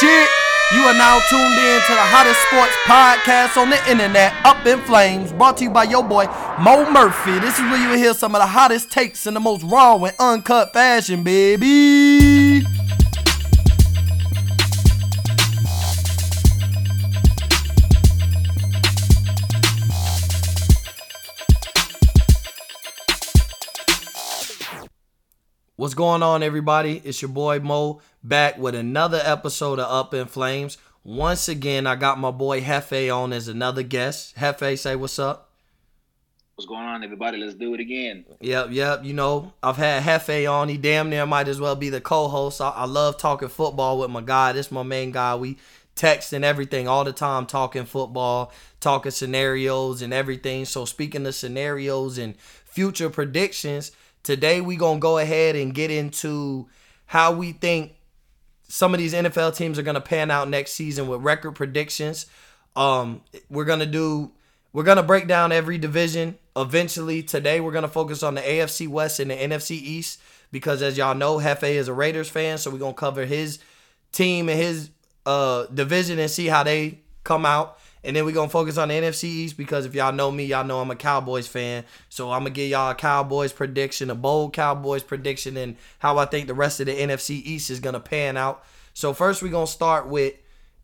shit. You are now tuned in to the hottest sports podcast on the internet, Up in Flames, brought to you by your boy Mo Murphy. This is where you will hear some of the hottest takes in the most raw and uncut fashion, baby. What's going on, everybody? It's your boy Mo back with another episode of Up in Flames. Once again, I got my boy Hefe on as another guest. Hefe, say what's up. What's going on, everybody? Let's do it again. Yep, yep. You know, I've had Hefe on. He damn near might as well be the co-host. I, I love talking football with my guy. This my main guy. We text and everything all the time, talking football, talking scenarios and everything. So speaking of scenarios and future predictions, today we gonna go ahead and get into how we think some of these NFL teams are gonna pan out next season with record predictions. Um, we're gonna do we're gonna break down every division eventually. Today we're gonna focus on the AFC West and the NFC East because as y'all know, Hefe is a Raiders fan, so we're gonna cover his team and his uh division and see how they come out. And then we're gonna focus on the NFC East because if y'all know me, y'all know I'm a Cowboys fan. So I'm gonna give y'all a Cowboys prediction, a bold Cowboys prediction, and how I think the rest of the NFC East is gonna pan out. So first we're gonna start with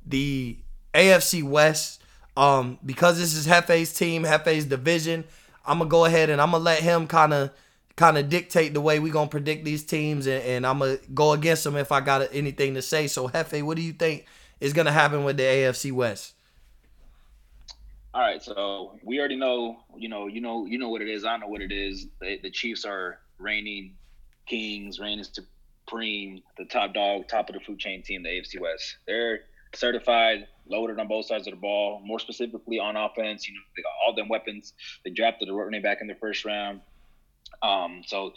the AFC West. Um, because this is Hefe's team, Hefe's division, I'm gonna go ahead and I'm gonna let him kind of kind of dictate the way we're gonna predict these teams, and, and I'm gonna go against him if I got anything to say. So Hefe, what do you think is gonna happen with the AFC West? All right, so we already know, you know, you know, you know what it is. I know what it is. The, the Chiefs are reigning kings, reigning supreme, the top dog, top of the food chain team, the AFC West. They're certified, loaded on both sides of the ball. More specifically on offense, you know, they got all them weapons. They drafted a running back in the first round. Um, so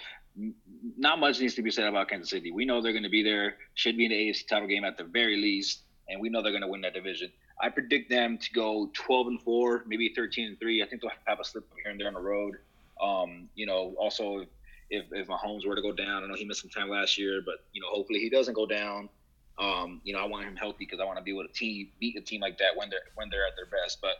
not much needs to be said about Kansas City. We know they're going to be there. Should be in the AFC title game at the very least, and we know they're going to win that division. I predict them to go 12 and four, maybe 13 and three. I think they'll have a slip here and there on the road. Um, you know, also if if Mahomes were to go down, I know he missed some time last year, but you know, hopefully he doesn't go down. Um, you know, I want him healthy because I want to be able to team beat a team like that when they're when they're at their best. But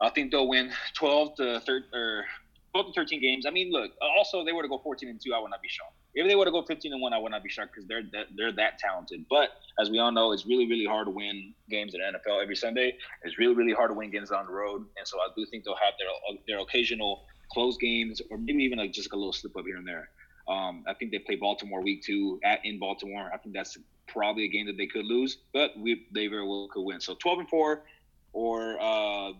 I think they'll win 12 to 13 or 12 to 13 games. I mean, look. Also, they were to go 14 and two, I would not be shocked. If they were to go 15 and one, I would not be shocked because they're that, they're that talented. But as we all know, it's really really hard to win games in the NFL every Sunday. It's really really hard to win games on the road, and so I do think they'll have their their occasional close games or maybe even like just a little slip up here and there. Um, I think they play Baltimore week two at in Baltimore. I think that's probably a game that they could lose, but we they very well could win. So 12 and four or uh,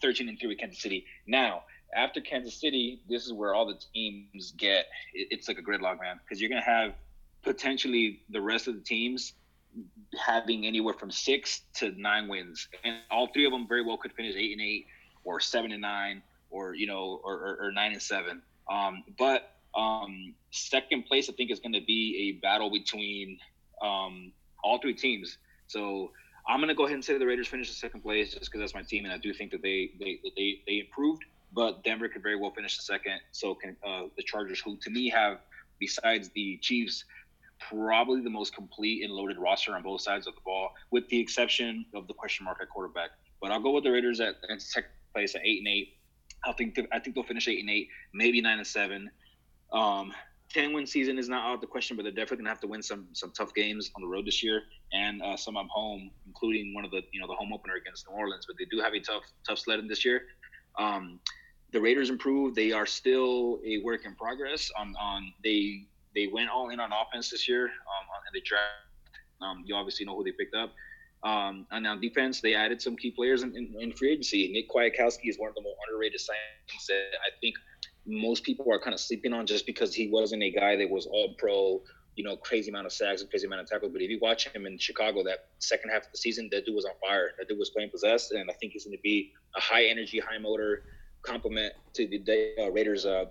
13 and three with Kansas City. Now after Kansas City, this is where all the teams get. It's like a gridlock, man, because you're gonna have potentially the rest of the teams having anywhere from six to nine wins, and all three of them very well could finish eight and eight, or seven and nine, or you know, or, or, or nine and seven. Um, but um, second place, I think, is going to be a battle between um, all three teams. So I'm going to go ahead and say the Raiders finish in second place just because that's my team, and I do think that they they they, they improved. But Denver could very well finish the second. So can uh, the Chargers, who to me have, besides the Chiefs, probably the most complete and loaded roster on both sides of the ball, with the exception of the question mark at quarterback. But I'll go with the Raiders at, second place at eight and eight. I think I think they'll finish eight and eight, maybe nine and seven. Um, ten win season is not out of the question, but they're definitely gonna have to win some some tough games on the road this year, and uh, some at home, including one of the you know the home opener against New Orleans. But they do have a tough tough sledding this year. Um, the Raiders improved. They are still a work in progress. On on they they went all in on offense this year. Um, and they draft. Um, you obviously know who they picked up. Um, and on defense, they added some key players in, in, in, free agency. Nick Kwiatkowski is one of the more underrated signings that I think most people are kind of sleeping on just because he wasn't a guy that was all pro, you know, crazy amount of sacks and crazy amount of tackles. But if you watch him in Chicago that second half of the season, that dude was on fire. That dude was playing possessed, and I think he's going to be a high energy, high motor complement to the uh, Raiders' uh,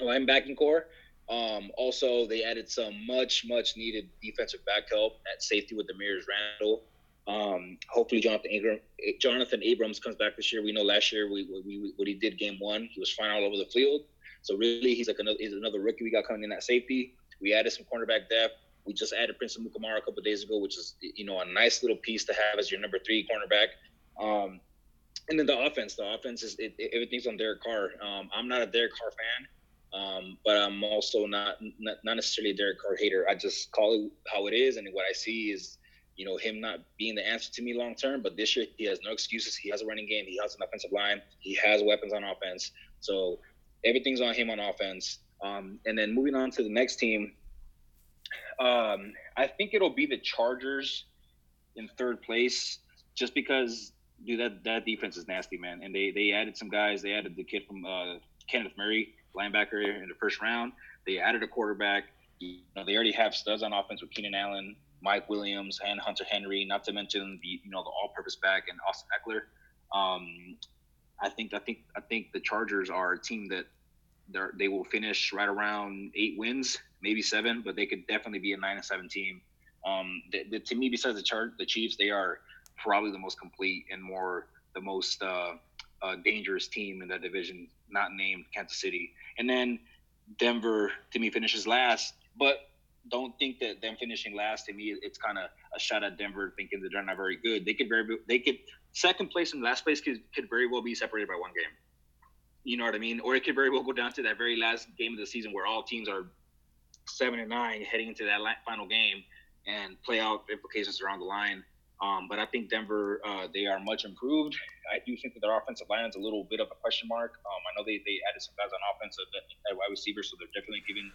linebacking corps. Um, also, they added some much, much needed defensive back help at safety with Damarious Randall. Um, hopefully, Jonathan Abram, Jonathan Abrams comes back this year. We know last year we, we, what he did game one, he was fine all over the field. So really, he's like another he's another rookie we got coming in at safety. We added some cornerback depth. We just added Prince Amukamara a couple days ago, which is you know a nice little piece to have as your number three cornerback. Um, and then the offense, the offense is it, it, everything's on Derek Carr. Um, I'm not a Derek Carr fan. Um, but I'm also not, not, not necessarily a Derek Carr hater. I just call it how it is, and what I see is, you know, him not being the answer to me long term. But this year, he has no excuses. He has a running game. He has an offensive line. He has weapons on offense. So everything's on him on offense. Um, and then moving on to the next team, um, I think it'll be the Chargers in third place, just because dude, that that defense is nasty, man. And they they added some guys. They added the kid from uh, Kenneth Murray linebacker in the first round. They added a quarterback. You know, they already have studs on offense with Keenan Allen, Mike Williams, and Hunter Henry. Not to mention the you know the all-purpose back and Austin Ekeler. Um, I think I think I think the Chargers are a team that they will finish right around eight wins, maybe seven, but they could definitely be a nine and seven team. Um, the, the, to me, besides the chart, the Chiefs, they are probably the most complete and more the most uh, uh, dangerous team in that division, not named Kansas City. And then Denver to me finishes last, but don't think that them finishing last to me it's kind of a shot at Denver thinking that they're not very good. They could very they could second place and last place could, could very well be separated by one game. You know what I mean? Or it could very well go down to that very last game of the season where all teams are seven and nine heading into that final game and playoff implications around the line. Um, but I think Denver, uh, they are much improved. I do think that their offensive line is a little bit of a question mark. Um, I know they, they added some guys on offense at, wide receiver, so they're definitely giving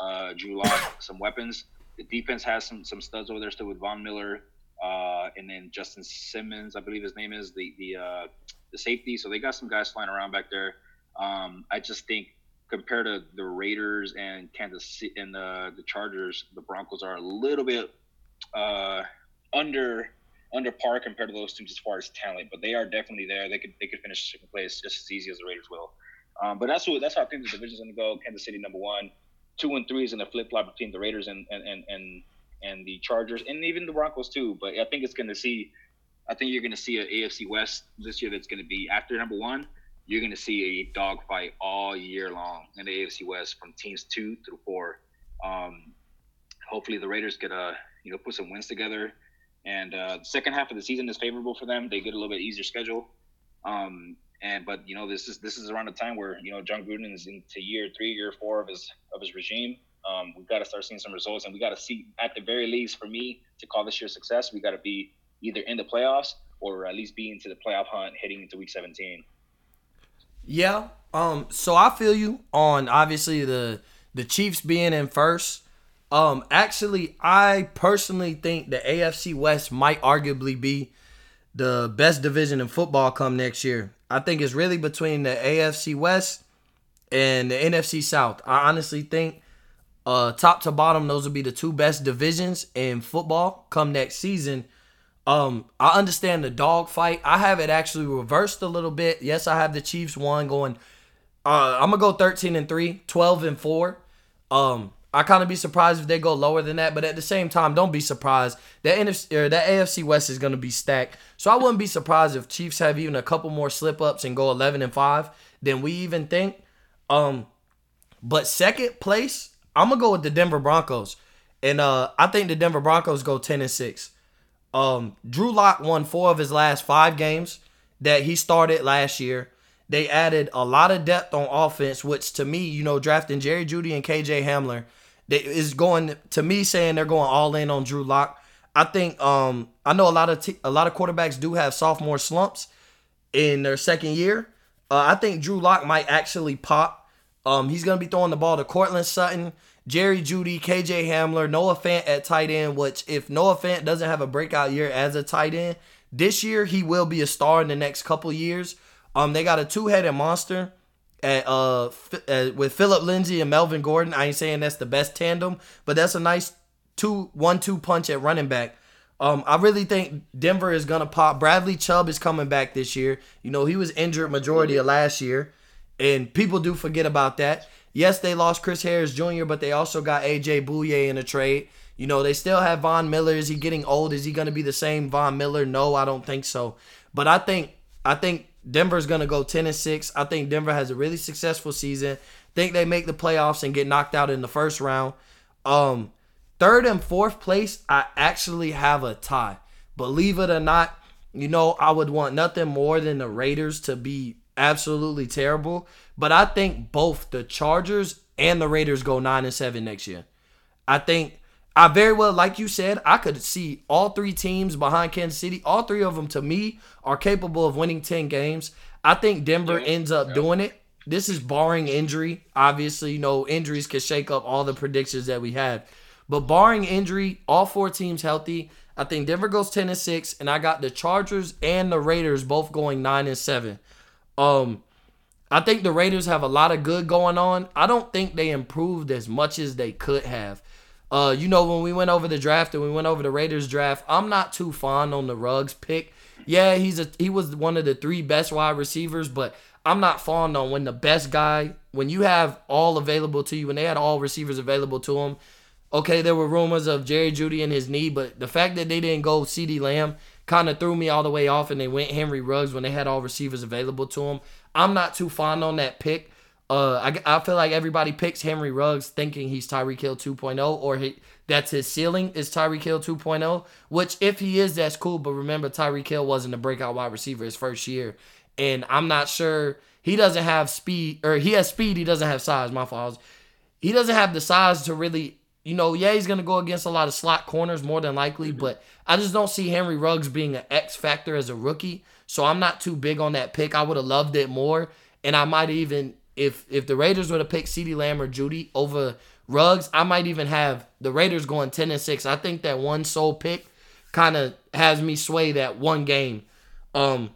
uh, Drew Lock some weapons. The defense has some some studs over there still with Von Miller, uh, and then Justin Simmons, I believe his name is the the uh, the safety. So they got some guys flying around back there. Um, I just think compared to the Raiders and Kansas and the the Chargers, the Broncos are a little bit uh, under under par compared to those teams as far as talent, but they are definitely there. They could they could finish second place just as easy as the Raiders will. Um, but that's what that's how I think the division's to go. Kansas City number one, two and three is in a flip flop between the Raiders and and, and and and the Chargers and even the Broncos too. But I think it's to see. I think you're to see an AFC West this year that's to be after number one. You're to see a dogfight all year long in the AFC West from teams two through four. Um, hopefully, the Raiders get a you know put some wins together and uh, the second half of the season is favorable for them. They get a little bit easier schedule. Um, and but you know this is this is around the time where you know Jon Gruden is into year three, year four of his of his regime. Um, we've got to start seeing some results, and we got to see at the very least for me to call this year success, we got to be either in the playoffs or at least be into the playoff hunt heading into week 17. Yeah. Um. So I feel you on obviously the the Chiefs being in first. Um, actually, I personally think the AFC West might arguably be the best division in football come next year. I think it's really between the AFC West and the NFC South. I honestly think uh, top to bottom, those will be the two best divisions in football come next season. Um, I understand the dog fight. I have it actually reversed a little bit. Yes, I have the Chiefs one going. Uh, I'm gonna go 13 and 3, 12 and 4. Um, I kind of be surprised if they go lower than that, but at the same time, don't be surprised. That NFC that AFC West is going to be stacked. So I wouldn't be surprised if Chiefs have even a couple more slip ups and go 11 and 5 than we even think. Um but second place, I'm going to go with the Denver Broncos. And uh I think the Denver Broncos go 10 and 6. Um Drew Lock won 4 of his last 5 games that he started last year. They added a lot of depth on offense, which to me, you know, drafting Jerry Jeudy and KJ Hamler they is going to me saying they're going all in on Drew Lock. I think um I know a lot of t- a lot of quarterbacks do have sophomore slumps in their second year. Uh, I think Drew Lock might actually pop. Um, he's gonna be throwing the ball to Courtland Sutton, Jerry Jeudy, KJ Hamler, Noah Fant at tight end. Which if Noah Fant doesn't have a breakout year as a tight end this year, he will be a star in the next couple years. Um, they got a two-headed monster at, uh, uh, with Phillip Lindsay and Melvin Gordon. I ain't saying that's the best tandem, but that's a nice two one two punch at running back. Um, I really think Denver is gonna pop. Bradley Chubb is coming back this year. You know he was injured majority of last year, and people do forget about that. Yes, they lost Chris Harris Jr., but they also got AJ Bouye in a trade. You know they still have Von Miller. Is he getting old? Is he gonna be the same Von Miller? No, I don't think so. But I think I think Denver's gonna go ten and six. I think Denver has a really successful season. Think they make the playoffs and get knocked out in the first round. Um, Third and fourth place, I actually have a tie. Believe it or not, you know, I would want nothing more than the Raiders to be absolutely terrible. But I think both the Chargers and the Raiders go nine and seven next year. I think I very well, like you said, I could see all three teams behind Kansas City. All three of them, to me, are capable of winning ten games. I think Denver yeah. ends up yeah. doing it. This is barring injury. Obviously, you know, injuries can shake up all the predictions that we had. But barring injury, all four teams healthy. I think Denver goes 10 and 6, and I got the Chargers and the Raiders both going 9 and 7. Um, I think the Raiders have a lot of good going on. I don't think they improved as much as they could have. Uh, you know, when we went over the draft and we went over the Raiders draft, I'm not too fond on the Ruggs pick. Yeah, he's a he was one of the three best wide receivers, but I'm not fond on when the best guy, when you have all available to you, when they had all receivers available to them, okay, there were rumors of Jerry Jeudy and his knee, but the fact that they didn't go CeeDee Lamb kind of threw me all the way off and they went Henry Ruggs when they had all receivers available to them. I'm not too fond on that pick. Uh, I, I feel like everybody picks Henry Ruggs thinking he's Tyreek Hill 2.0 or he, that's his ceiling is Tyreek Hill 2.0, which if he is, that's cool. But remember, Tyreek Hill wasn't a breakout wide receiver his first year. And I'm not sure he doesn't have speed or he has speed. He doesn't have size. My fault. He doesn't have the size to really you know, yeah, he's going to go against a lot of slot corners more than likely, mm-hmm. but I just don't see Henry Ruggs being an X factor as a rookie. So I'm not too big on that pick. I would have loved it more. And I might even, if if the Raiders would have picked CeeDee Lamb or Jeudy over Ruggs, I might even have the Raiders going 10 and 6. I think that one sole pick kind of has me sway that one game. Um,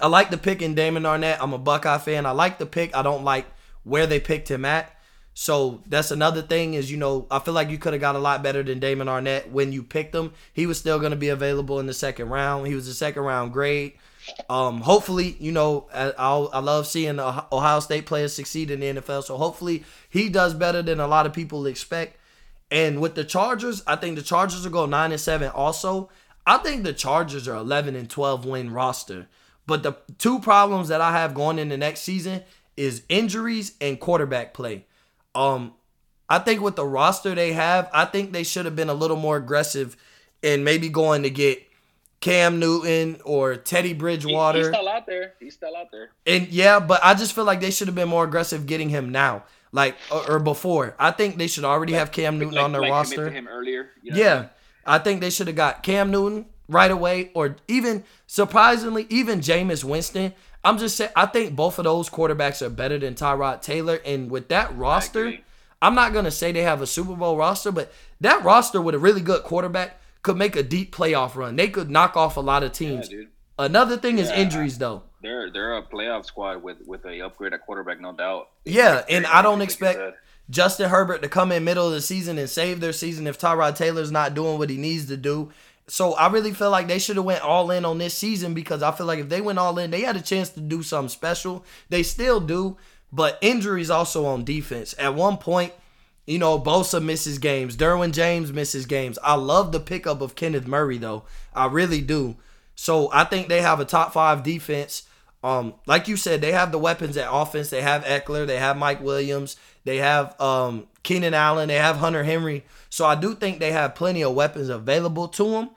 I like the pick in Damon Arnette. I'm a Buckeye fan. I like the pick. I don't like where they picked him at. So that's another thing is, you know, I feel like you could have got a lot better than Damon Arnette when you picked him. He was still going to be available in the second round. He was a second round grade. Um, hopefully, you know, I, I love seeing Ohio State players succeed in the NFL. So hopefully he does better than a lot of people expect. And with the Chargers, I think the Chargers will go nine and seven. Also, I think the Chargers are eleven and twelve win roster. But the two problems that I have going in the next season is injuries and quarterback play. Um, I think with the roster they have, I think they should have been a little more aggressive and maybe going to get Cam Newton or Teddy Bridgewater. He, he's still out there. He's still out there. And yeah, but I just feel like they should have been more aggressive getting him now, like or, or before. I think they should already like, have Cam Newton like, on their like roster. him earlier. You know yeah, I, mean? I think they should have got Cam Newton right away, or even surprisingly, even Jameis Winston. I'm just saying, I think both of those quarterbacks are better than Tyrod Taylor. And with that roster, I'm not going to say they have a Super Bowl roster, but that roster with a really good quarterback could make a deep playoff run. They could knock off a lot of teams. Yeah, Another thing yeah, is injuries, though. They're they're a playoff squad with with a upgrade at quarterback, no doubt. Yeah, and I don't expect Justin Herbert to come in middle of the season and save their season if Tyrod Taylor's not doing what he needs to do. So I really feel like they should have went all in on this season because I feel like if they went all in, they had a chance to do something special. They still do, but injuries also on defense. At one point, you know, Bosa misses games. Derwin James misses games. I love the pickup of Kenneth Murray though. I really do. So I think they have a top five defense. Um, like you said, they have the weapons at offense. They have Ekeler. They have Mike Williams. They have um, Keenan Allen. They have Hunter Henry. So I do think they have plenty of weapons available to them.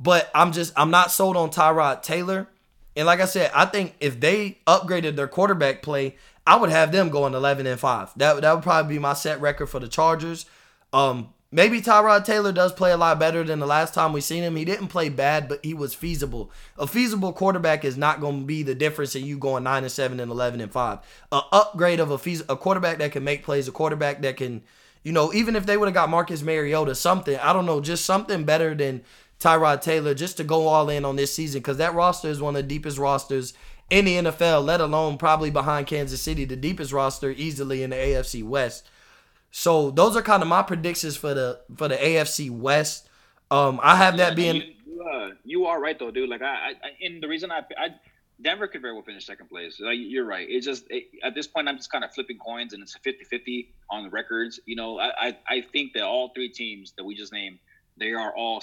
But I'm just I'm not sold on Tyrod Taylor. And like I said, I think if they upgraded their quarterback play, I would have them going 11 and 5. That that would probably be my set record for the Chargers. Um maybe Tyrod Taylor does play a lot better than the last time we seen him. He didn't play bad, but he was feasible. A feasible quarterback is not going to be the difference in you going 9 and 7 and 11 and 5. A upgrade of a feas- a quarterback that can make plays, a quarterback that can you know, even if they would have got Marcus Mariota, something, I don't know, just something better than Tyrod Taylor, just to go all in on this season, because that roster is one of the deepest rosters in the NFL, let alone probably behind Kansas City, the deepest roster easily in the AFC West. So those are kind of my predictions for the for the AFC West. Um, I have that being. You, you, uh, you, are right though, dude. Like I, I, and the reason I, I Denver could very well finish second place. Like you're right. It's just it, at this point I'm just kind of flipping coins and it's a 50-50 on the records. You know, I, I, I think that all three teams that we just named, they are all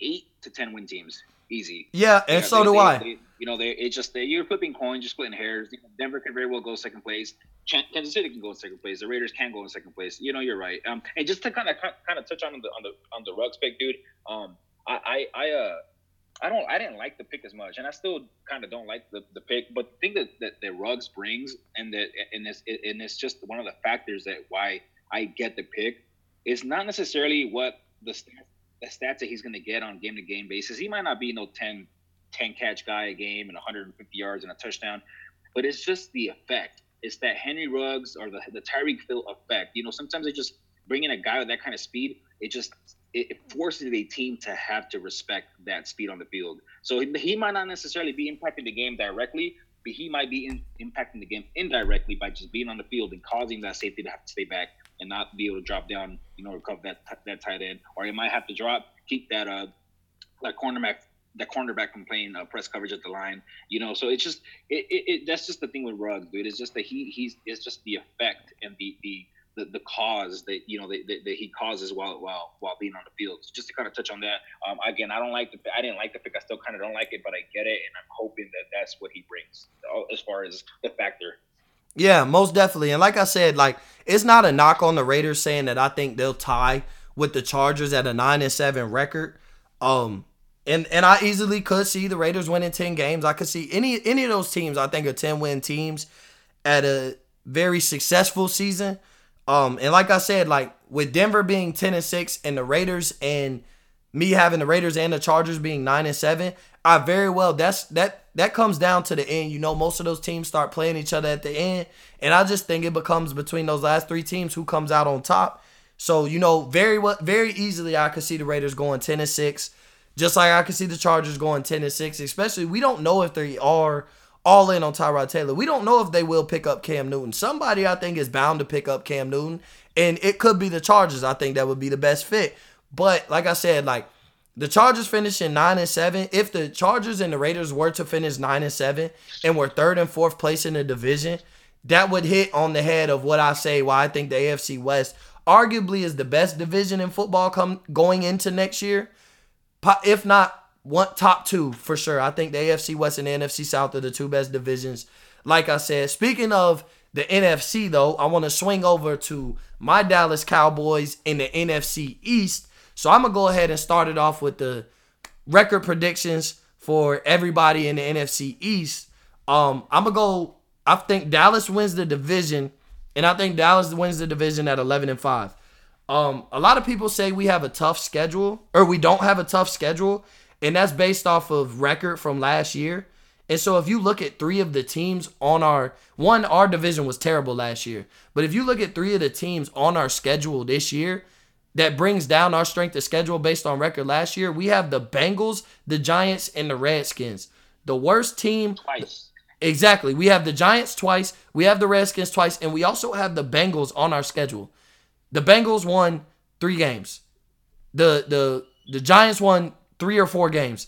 eight to ten win teams. Easy. Yeah, and yeah, so they, do they, I. They, You know, they it's just they, you're flipping coins, you're splitting hairs. Denver could very well go second place. Kansas City can go in second place. The Raiders can go in second place. You know, you're right. Um, and just to kind of kind of touch on the on the on the Ruggs pick, dude. Um, I I, I uh. I don't. I didn't like the pick as much, and I still kind of don't like the, the pick. But the thing that, that that Ruggs brings, and that and it's and it's just one of the factors that why I get the pick. It's not necessarily what the the stats that he's going to get on game to game basis. He might not be no 10, 10 catch guy a game and 150 yards and a touchdown, but it's just the effect. It's that Henry Ruggs or the the Tyreek Hill effect. You know, sometimes they just bring in a guy with that kind of speed. It just it forces a team to have to respect that speed on the field. So he might not necessarily be impacting the game directly, but he might be in, impacting the game indirectly by just being on the field and causing that safety to have to stay back and not be able to drop down, you know, recover that that tight end, or he might have to drop, keep that uh that cornerback that cornerback from playing uh, press coverage at the line, you know. So it's just it, it, it that's just the thing with Ruggs, dude. It's just that he he's it's just the effect and the the the, the cause that you know that, that, that, he causes while while while being on the field. So just to kind of touch on that, um, again, I don't like the I didn't like the pick. I still kind of don't like it, but I get it, and I'm hoping that that's what he brings as far as the factor. Yeah, most definitely. And like I said, like it's not a knock on the Raiders saying that I think they'll tie with the Chargers at a nine and seven record. Um, and and I easily could see the Raiders winning ten games. I could see any any of those teams. I think are ten win teams at a very successful season. Um, and like I said, like with Denver being ten and six and the Raiders and me having the Raiders and the Chargers being nine and seven, I very well that's that that comes down to the end. You know, most of those teams start playing each other at the end, and I just think it becomes between those last three teams who comes out on top. So you know, very well, very easily, I could see the Raiders going ten and six, just like I could see the Chargers going ten and six. Especially, we don't know if they are all in on Tyrod Taylor. We don't know if they will pick up Cam Newton. Somebody I think is bound to pick up Cam Newton, and it could be the Chargers. I think that would be the best fit. But like I said, like the Chargers finishing nine and seven. If the Chargers and the Raiders were to finish nine and seven and were third and fourth place in the division, that would hit on the head of what I say. Why I think the AFC West arguably is the best division in football come going into next year. If not one top two for sure. I think the AFC West and the NFC South are the two best divisions. Like I said, speaking of the NFC though, I want to swing over to my Dallas Cowboys in the NFC East so I'm gonna go ahead and start it off with the record predictions for everybody in the NFC East. Um, I'm gonna go. I think Dallas wins the division, and I think Dallas wins the division at 11 and five. Um, a lot of people say we have a tough schedule, or we don't have a tough schedule, and that's based off of record from last year. And so if you look at three of the teams on our one, our division was terrible last year. But if you look at three of the teams on our schedule this year, that brings down our strength of schedule based on record last year, we have the Bengals, the Giants, and the Redskins. The worst team. Twice. Exactly. We have the Giants twice, we have the Redskins twice, and we also have the Bengals on our schedule. The Bengals won three games. The the the Giants won three or four games.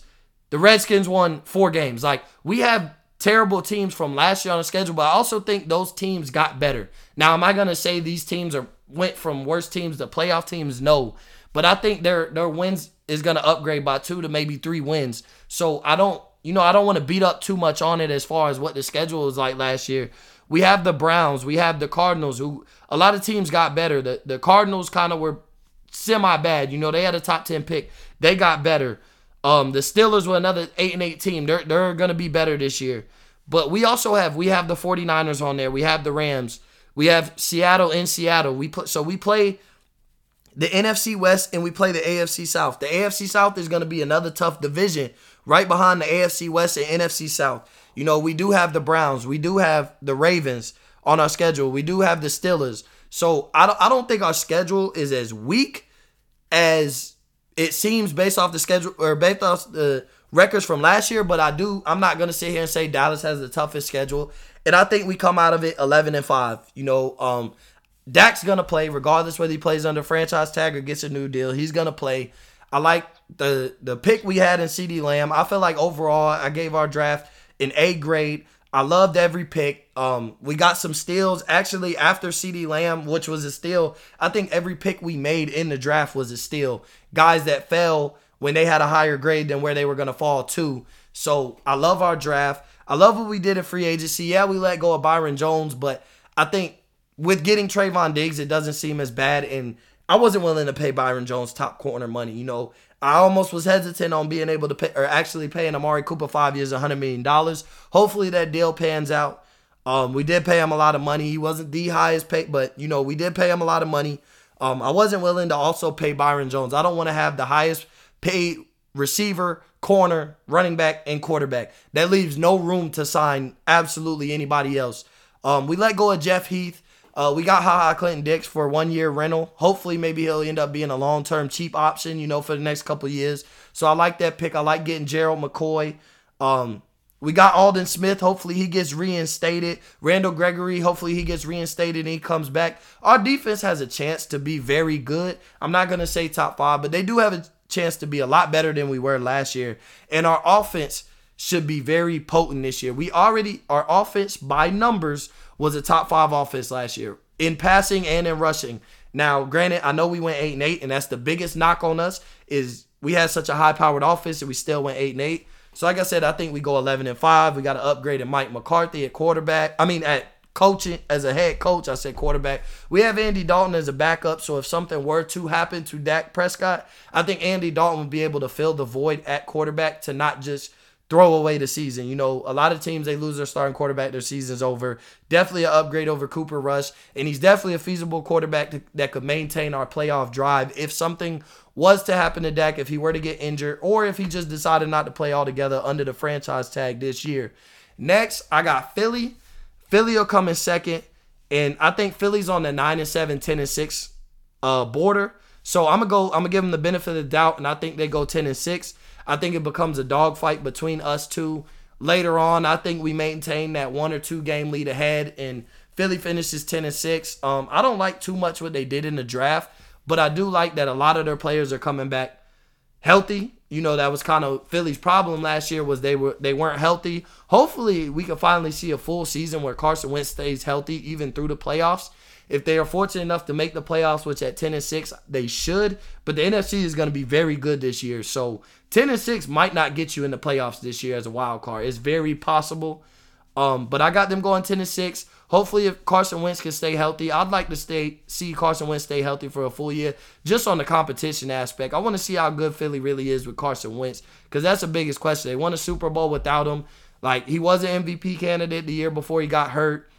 The Redskins won four games. Like we have terrible teams from last year on the schedule, but I also think those teams got better. Now, am I gonna say these teams are went from worst teams to playoff teams? No. But I think their their wins is gonna upgrade by two to maybe three wins. So I don't you know, I don't want to beat up too much on it as far as what the schedule was like last year. We have the Browns, we have the Cardinals, who a lot of teams got better. The the Cardinals kind of were semi bad. You know, they had a top ten pick. They got better. Um, the Steelers were another eight and eight team. They're they're gonna be better this year. But we also have we have the 49ers on there. We have the Rams. We have Seattle in Seattle. We put so we play the NFC West and we play the AFC South. The AFC South is going to be another tough division right behind the AFC West and NFC South. You know, we do have the Browns, we do have the Ravens on our schedule. We do have the Steelers. So I don't I don't think our schedule is as weak as it seems based off the schedule or based off the records from last year, but I do I'm not going to sit here and say Dallas has the toughest schedule. And I think we come out of it 11 and 5. You know, um, Dak's to play regardless whether he plays under franchise tag or gets a new deal. He's to play. I like the the pick we had in CeeDee Lamb. I feel like overall I gave our draft an A grade. I loved every pick. Um, we got some steals actually after CeeDee Lamb, which was a steal. I think every pick we made in the draft was a steal. Guys that fell when they had a higher grade than where they were going to fall to. So I love our draft. I love what we did in free agency. Yeah, we let go of Byron Jones, but I think with getting Trevon Diggs, it doesn't seem as bad. And I wasn't willing to pay Byron Jones top corner money. You know, I almost was hesitant on being able to pay or actually paying Amari Cooper five years, $100 million. Hopefully that deal pans out. Um, we did pay him a lot of money. He wasn't the highest paid, but you know, we did pay him a lot of money. Um, I wasn't willing to also pay Byron Jones. I don't want to have the highest paid receiver, corner, running back, and quarterback. That leaves no room to sign absolutely anybody else. Um, we let go of Jeff Heath. Uh, we got Ha Ha Clinton Dix for one year rental. Hopefully, maybe he'll end up being a long term cheap option, you know, for the next couple years. So I like that pick. I like getting Gerald McCoy. Um, we got Aldon Smith. Hopefully he gets reinstated. Randall Gregory. Hopefully he gets reinstated and he comes back. Our defense has a chance to be very good. I'm not gonna say top five, but they do have a chance to be a lot better than we were last year. And our offense should be very potent this year. We already our offense by numbers was a top five offense last year in passing and in rushing. Now, granted, I know we went eight and eight, and that's the biggest knock on us is we had such a high powered offense and we still went eight and eight. So like I said, I think we go 11 and 5. We got to upgrade in Mike McCarthy at quarterback. I mean at coaching as a head coach, I said quarterback. We have Andy Dalton as a backup, so if something were to happen to Dak Prescott, I think Andy Dalton would be able to fill the void at quarterback to not just throw away the season. You know, a lot of teams they lose their starting quarterback, their season's over. Definitely an upgrade over Cooper Rush, and he's definitely a feasible quarterback to, that could maintain our playoff drive if something was to happen to Dak if he were to get injured or if he just decided not to play altogether under the franchise tag this year. Next, I got Philly. Philly will come in second. And I think Philly's on the 9 and 7, 10 and 6 uh, border. So I'm gonna go, I'm gonna give them the benefit of the doubt, and I think they go 10 and 6. I think it becomes a dogfight between us two. Later on, I think we maintain that one or two game lead ahead, and Philly finishes 10 and 6. Um, I don't like too much what they did in the draft. But I do like that a lot of their players are coming back healthy. You know, that was kind of Philly's problem last year was they were they weren't healthy. Hopefully, we can finally see a full season where Carson Wentz stays healthy even through the playoffs. If they are fortunate enough to make the playoffs, which at 10 and 6 they should, but the NFC is going to be very good this year. So 10 and 6 might not get you in the playoffs this year as a wild card. It's very possible. Um, but I got them going 10 and 6. Hopefully, if Carson Wentz can stay healthy, I'd like to stay see Carson Wentz stay healthy for a full year, just on the competition aspect. I want to see how good Philly really is with Carson Wentz, because that's the biggest question. They won a Super Bowl without him. Like he was an MVP candidate the year before he got hurt,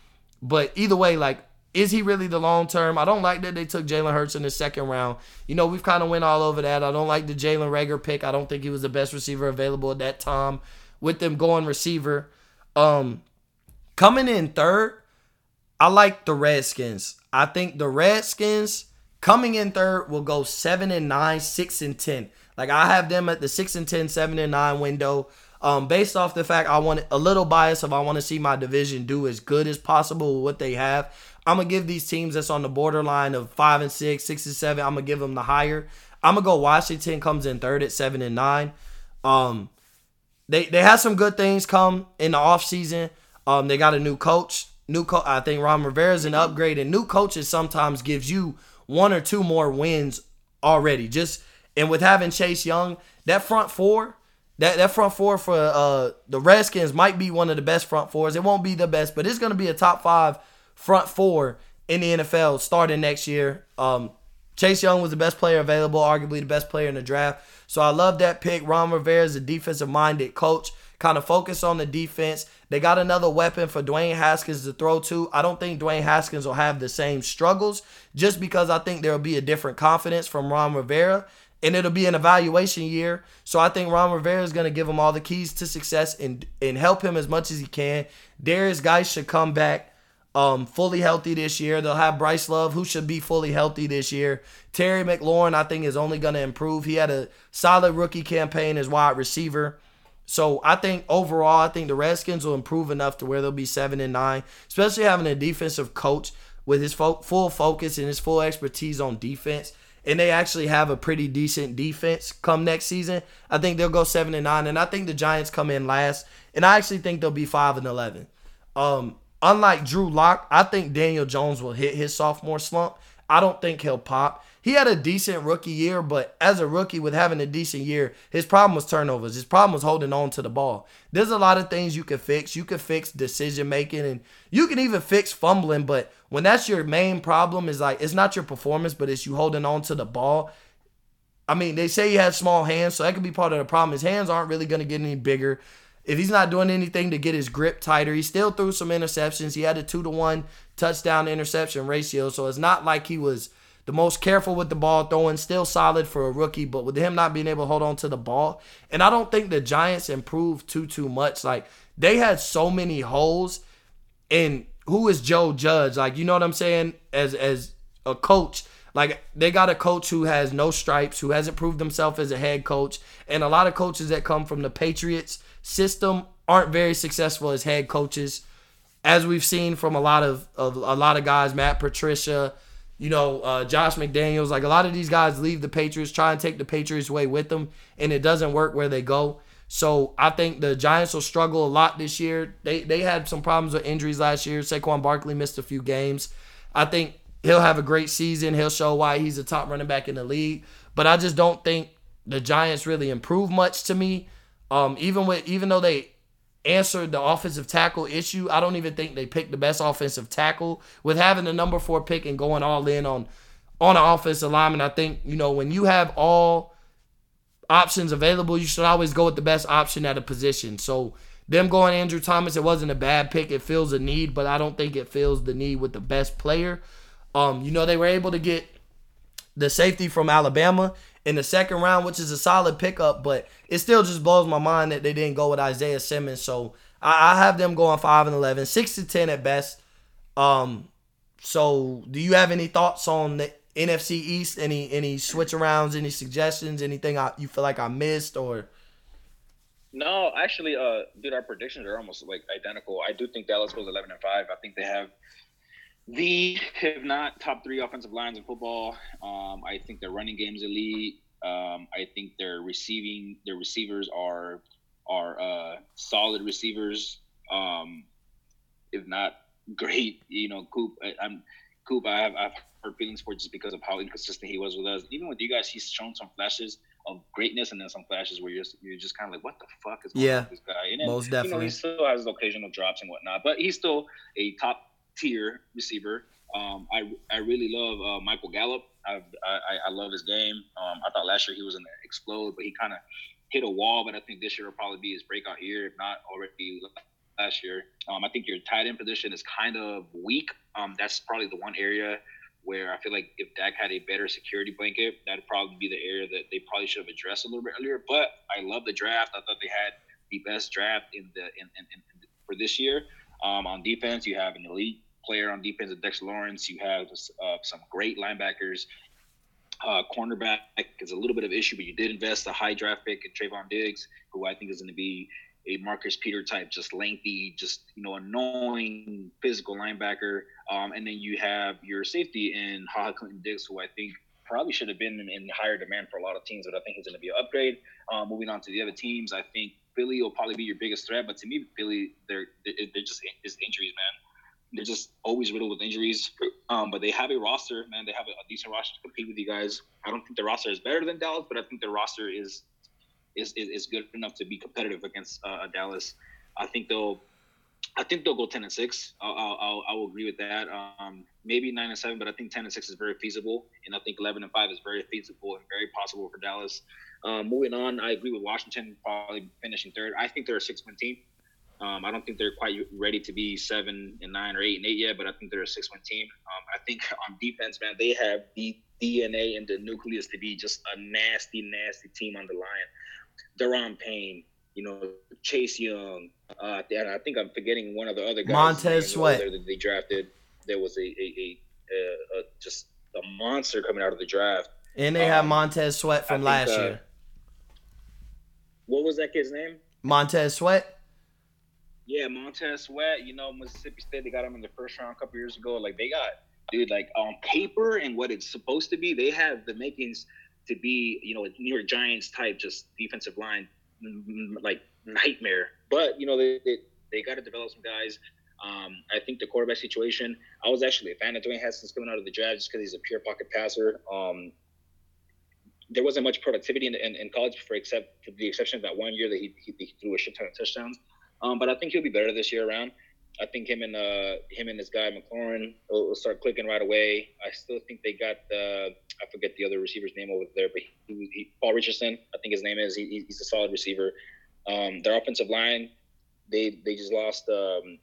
but either way, like is he really the long term? I don't like that they took Jalen Hurts in the second round. You know, we've kind of went all over that. I don't like the Jalen Reagor pick. I don't think he was the best receiver available at that time. With them going receiver, um, coming in third, I like the Redskins. I think the Redskins coming in third will go seven and nine, six and ten. Like I have them at the six and 10, 7 and nine window. Um, based off the fact I want a little bias of I want to see my division do as good as possible with what they have. I'm gonna give these teams that's on the borderline of five and six, six and seven. I'm gonna give them the higher. I'm gonna go Washington comes in third at seven and nine. Um, they they have some good things come in the off season. Um, they got a new coach new. I think Ron Rivera's an upgrade, and new coaches sometimes gives you one or two more wins already. Just and with having Chase Young, that front four, that that front four for uh the Redskins might be one of the best front fours. It won't be the best, but it's gonna be a top five front four in the NFL starting next year. Um, Chase Young was the best player available, arguably the best player in the draft. So I love that pick. Ron Rivera is a defensive minded coach kind of focus on the defense. They got another weapon for Dwayne Haskins to throw to. I don't think Dwayne Haskins will have the same struggles just because I think there'll be a different confidence from Ron Rivera and it'll be an evaluation year. So I think Ron Rivera is going to give him all the keys to success and and help him as much as he can. Derrius Guice should come back um, fully healthy this year. They'll have Bryce Love, who should be fully healthy this year. Terry McLaurin, I think, is only going to improve. He had a solid rookie campaign as wide receiver. So I think overall, I think the Redskins will improve enough to where they'll be seven and nine, especially having a defensive coach with his fo- full focus and his full expertise on defense. And they actually have a pretty decent defense come next season. I think they'll go seven and nine, and I think the Giants come in last, and I actually think they'll be five and eleven. Um, unlike Drew Lock, I think Daniel Jones will hit his sophomore slump. I don't think he'll pop he had a decent rookie year, but as a rookie with having a decent year, his problem was turnovers. His problem was holding on to the ball. There's a lot of things you can fix. You can fix decision making and you can even fix fumbling, but when that's your main problem is like it's not your performance, but it's you holding on to the ball. I mean, they say he has small hands, so that could be part of the problem. His hands aren't really going to get any bigger if he's not doing anything to get his grip tighter, he still threw some interceptions. He had a two to one touchdown interception ratio, so it's not like he was the most careful with the ball throwing, still solid for a rookie, but with him not being able to hold on to the ball. And I don't think the Giants improved too too much. Like they had so many holes and who is Joe Judge? Like, you know what I'm saying? As as a coach, like they got a coach who has no stripes, who hasn't proved himself as a head coach, and a lot of coaches that come from the Patriots system aren't very successful as head coaches, as we've seen from a lot of, of a lot of guys, Matt Patricia, you know, uh, Josh McDaniels. Like a lot of these guys leave the Patriots, try and take the Patriots way with them, and it doesn't work where they go. So I think the Giants will struggle a lot this year. They they had some problems with injuries last year. Saquon Barkley missed a few games. I think he'll have a great season. He'll show why he's a top running back in the league. But I just don't think the Giants really improve much to me. Um, even with even though they answered the offensive tackle issue, I don't even think they picked the best offensive tackle. With having the number four pick and going all in on on an offensive lineman, I think you know when you have all options available, you should always go with the best option at a position. So them going Andrew Thomas, it wasn't a bad pick. It fills a need, but I don't think it fills the need with the best player. Um, you know they were able to get the safety from Alabama in the second round, which is a solid pickup, but it still just blows my mind that they didn't go with Isaiah Simmons. So I, I have them going five and 11, six to ten at best. Um, so do you have any thoughts on the NFC East? Any any switch arounds? Any suggestions? Anything I, you feel like I missed or? No, actually, uh, dude, our predictions are almost like identical. I do think Dallas goes eleven and five. I think they have the if not top three offensive lines in football. Um, I think their running game is elite. Um, I think their receiving their receivers are are uh, solid receivers. Um, if not great, you know, Coop. I, am Coop. I have I've heard feelings for just because of how inconsistent he was with us. Even with you guys, he's shown some flashes of greatness and then some flashes where you're just, you're just kind of like, what the fuck is going yeah, on with this guy? And then, most definitely. You know, he still has occasional drops and whatnot, but he's still a top tier receiver. Um, I I really love uh, Michael Gallup. I, I, I love his game. Um, I thought last year he was in the explode, but he kind of hit a wall. But I think this year will probably be his breakout year, if not already last year. Um, I think your tight end position is kind of weak. Um, that's probably the one area where I feel like if Dak had a better security blanket, that'd probably be the area that they probably should have addressed a little bit earlier. But I love the draft. I thought they had the best draft in the in, in, in for this year. Um, on defense, you have an elite player on defense at Dexter Lawrence. You have uh, some great linebackers. Uh, cornerback is a little bit of issue, but you did invest a high draft pick in Trevon Diggs, who I think is going to be a Marcus Peter type, just lengthy, just you know, annoying physical linebacker. Um, and then you have your safety in Ha Ha Clinton Diggs, who I think probably should have been in, in, higher demand for a lot of teams, but I think he's going to be an upgrade. Um, moving on to the other teams, I think Philly will probably be your biggest threat, but to me, Philly, they're they're just it's injuries, man they're just always riddled with injuries. Um, but they have a roster, man. They have a, decent roster to compete with you guys. I don't think the roster is better than Dallas, but I think the roster is is is, is good enough to be competitive against uh, Dallas. I think they'll. I think they'll go ten and six. I'll, I'll, I will agree with that. Um, maybe nine and seven, but I think ten and six is very feasible, and I think eleven and five is very feasible and very possible for Dallas. Um, moving on, I agree with Washington probably finishing third. I think they're a six-win team. Um, I don't think they're quite ready to be seven and nine or eight and eight yet, but I think they're a six win team. Um, I think on defense, man, they have the DNA and the nucleus to be just a nasty, nasty team on the line. Daron Payne, you know, Chase Young, uh, and I think I'm forgetting one of the other guys. Montez Sweat. That they drafted. There was a, a, a, a, just a monster coming out of the draft. And they um, have Montez Sweat from think, last uh, year. What was that kid's name? Montez Sweat. Yeah, Montez Sweat. You know, Mississippi State. They got him in the first round a couple years ago. Like they got, dude. Like on paper and what it's supposed to be, they have the makings to be, you know, a New York Giants type, just defensive line, like nightmare. But you know, they they, they got to develop some guys. Um, I think the quarterback situation. I was actually a fan of Dwayne Haskins coming out of the draft just because he's a pure pocket passer. Um, there wasn't much productivity in, in, in, college for except for the exception of that one year that he, he, he threw a shit ton of touchdowns. Um, but I think he'll be better this year around. I think him and uh, him and this guy McLaurin will, will, start clicking right away. I still think they got the I forget the other receiver's name over there, but he, he Paul Richardson, I think his name is. He, he's a solid receiver. Um, their offensive line, they they just lost um,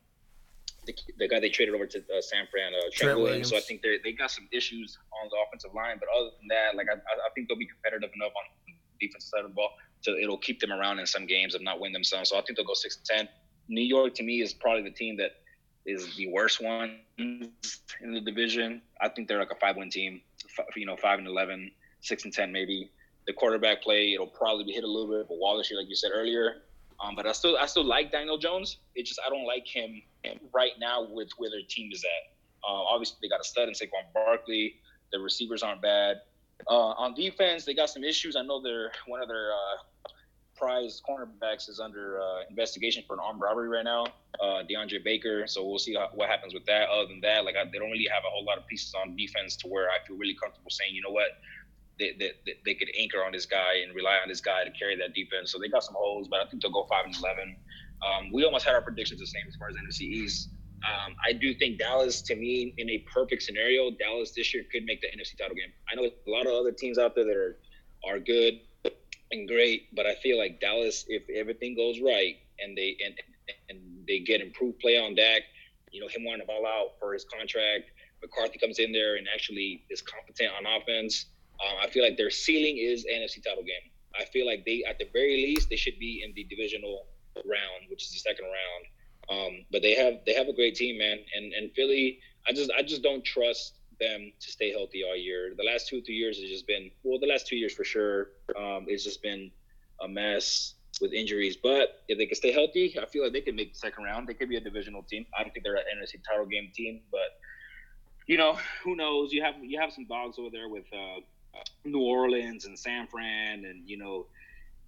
the, the guy they traded over to uh, San Fran, uh, Trent, Trent Williams. Williams. So I think they they got some issues on the offensive line, but other than that, like I, I think they'll be competitive enough on the defensive side of the ball to it'll keep them around in some games and not win them some. So I think they'll go six ten. New York to me is probably the team that is the worst one in the division. I think they're like a five win team, you know, five and 11, six and ten maybe. The quarterback play it'll probably be hit a little bit of a wall this year, like you said earlier. Um, but I still I still like Daniel Jones. It's just I don't like him right now with where their team is at. Uh, obviously, they got a stud in Saquon Barkley. The receivers aren't bad. Uh, on defense, they got some issues. I know they're one of their uh, prize cornerbacks is under uh, investigation for an armed robbery right now. Uh, DeAndre Baker. So we'll see how, what happens with that. Other than that, like I, they don't really have a whole lot of pieces on defense to where I feel really comfortable saying, you know what, they, they, they could anchor on this guy and rely on this guy to carry that defense. So they got some holes, but I think they'll go five and eleven. Um, we almost had our predictions the same as far as NFC East. Um, I do think Dallas, to me, in a perfect scenario, Dallas this year could make the NFC title game. I know a lot of other teams out there that are are good and great, but I feel like Dallas, if everything goes right and they and and they get improved play on Dak, you know, him wanting to ball out for his contract, McCarthy comes in there and actually is competent on offense. Um, I feel like their ceiling is NFC title game. I feel like they, at the very least, they should be in the divisional round, which is the second round. Um, but they have they have a great team, man. And and Philly, I just I just don't trust them to stay healthy all year. The last two three years has just been well, the last two years for sure. Um, it's just been a mess with injuries. But if they can stay healthy, I feel like they can make the second round. They could be a divisional team. I don't think they're an NFC title game team, but you know who knows? You have you have some dogs over there with uh, New Orleans and San Fran, and you know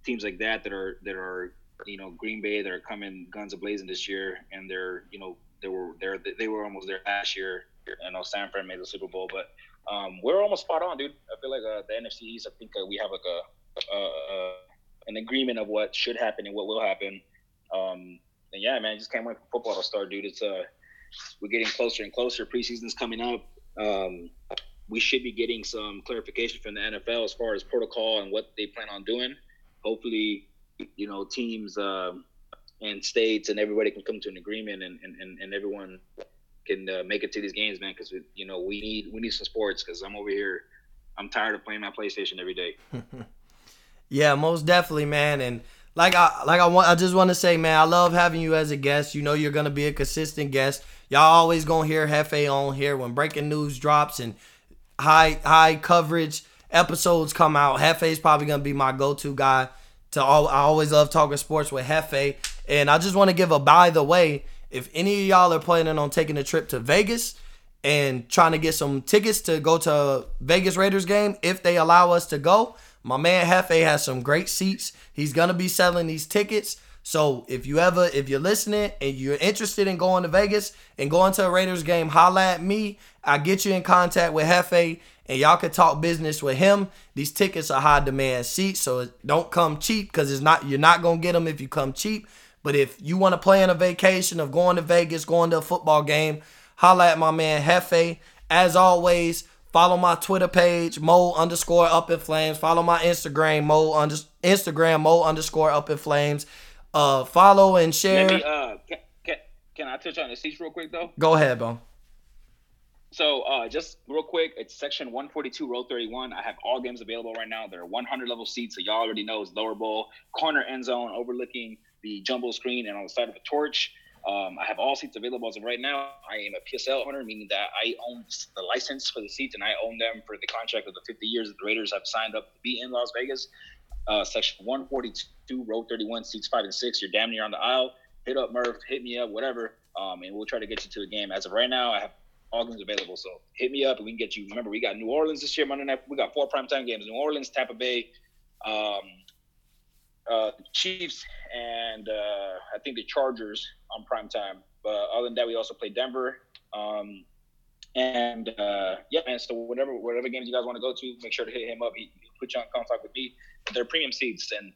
teams like that that are that are you know Green Bay that are coming guns a blazing this year, and they're you know they were there they were almost there last year. I know San Fran made the Super Bowl, but um, we're almost spot on, dude. I feel like uh, the NFC East. I think uh, we have like a, an agreement of what should happen and what will happen. Um, and yeah, man, just can't wait for football to start, dude. It's uh, we're getting closer and closer. Preseason's coming up. Um, we should be getting some clarification from the NFL as far as protocol and what they plan on doing. Hopefully, you know, teams um, and states and everybody can come to an agreement and, and, and everyone can uh, make it to these games, man. Because you know we need we need some sports. Because I'm over here, I'm tired of playing my PlayStation every day. yeah, most definitely, man. And like I like I want I just want to say, man, I love having you as a guest. You know you're gonna be a consistent guest. Y'all always gonna hear Hefe on here when breaking news drops and high high coverage episodes come out. Hefe's probably gonna be my go-to guy. To all, I always love talking sports with Hefe, and I just want to give a by the way. If any of y'all are planning on taking a trip to Vegas and trying to get some tickets to go to Vegas Raiders game, if they allow us to go, my man Hefe has some great seats. He's gonna be selling these tickets. So if you ever, if you're listening and you're interested in going to Vegas and going to a Raiders game, holla at me. I get you in contact with Hefe and y'all can talk business with him. These tickets are high demand seats, so don't come cheap because it's not you're not gonna get them if you come cheap. But if you want to plan a vacation of going to Vegas, going to a football game, holla at my man Hefe. As always, follow my Twitter page, Mo underscore up in flames. Follow my Instagram, Mo under Instagram, Mo underscore up in flames. Uh, follow and share. Maybe, uh, can, can, can I touch on the seats real quick though? Go ahead, bro. So uh, just real quick, it's section 142, row 31. I have all games available right now. There are 100 level seats, so y'all already know it's lower bowl, corner end zone, overlooking the jumbo screen, and on the side of the torch. Um, I have all seats available as of right now. I am a PSL owner, meaning that I own the license for the seats and I own them for the contract of the 50 years that the Raiders have signed up to be in Las Vegas uh, section 142, row 31, seats five and six. You're damn near on the aisle. Hit up Murph, hit me up, whatever, um, and we'll try to get you to the game. As of right now, I have all games available, so hit me up and we can get you. Remember, we got New Orleans this year Monday night. We got four primetime games: New Orleans, Tampa Bay, um, uh, Chiefs, and uh, I think the Chargers on prime time. But other than that, we also play Denver. Um, and uh, yeah, man. So whatever whatever games you guys want to go to, make sure to hit him up. He, he put you on contact with me. They're premium seats and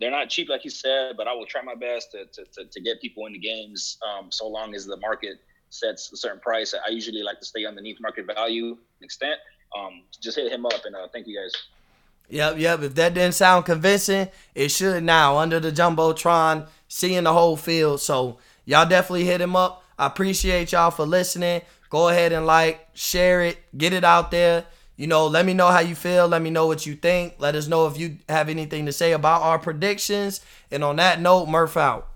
they're not cheap, like you said. But I will try my best to to, to, to get people into games, um, so long as the market sets a certain price. I usually like to stay underneath market value extent. Um, just hit him up and uh, thank you guys. Yep, yep. If that didn't sound convincing, it should now under the jumbotron, seeing the whole field. So y'all definitely hit him up. I appreciate y'all for listening. Go ahead and like, share it, get it out there. You know, let me know how you feel. Let me know what you think. Let us know if you have anything to say about our predictions. And on that note, Murph out.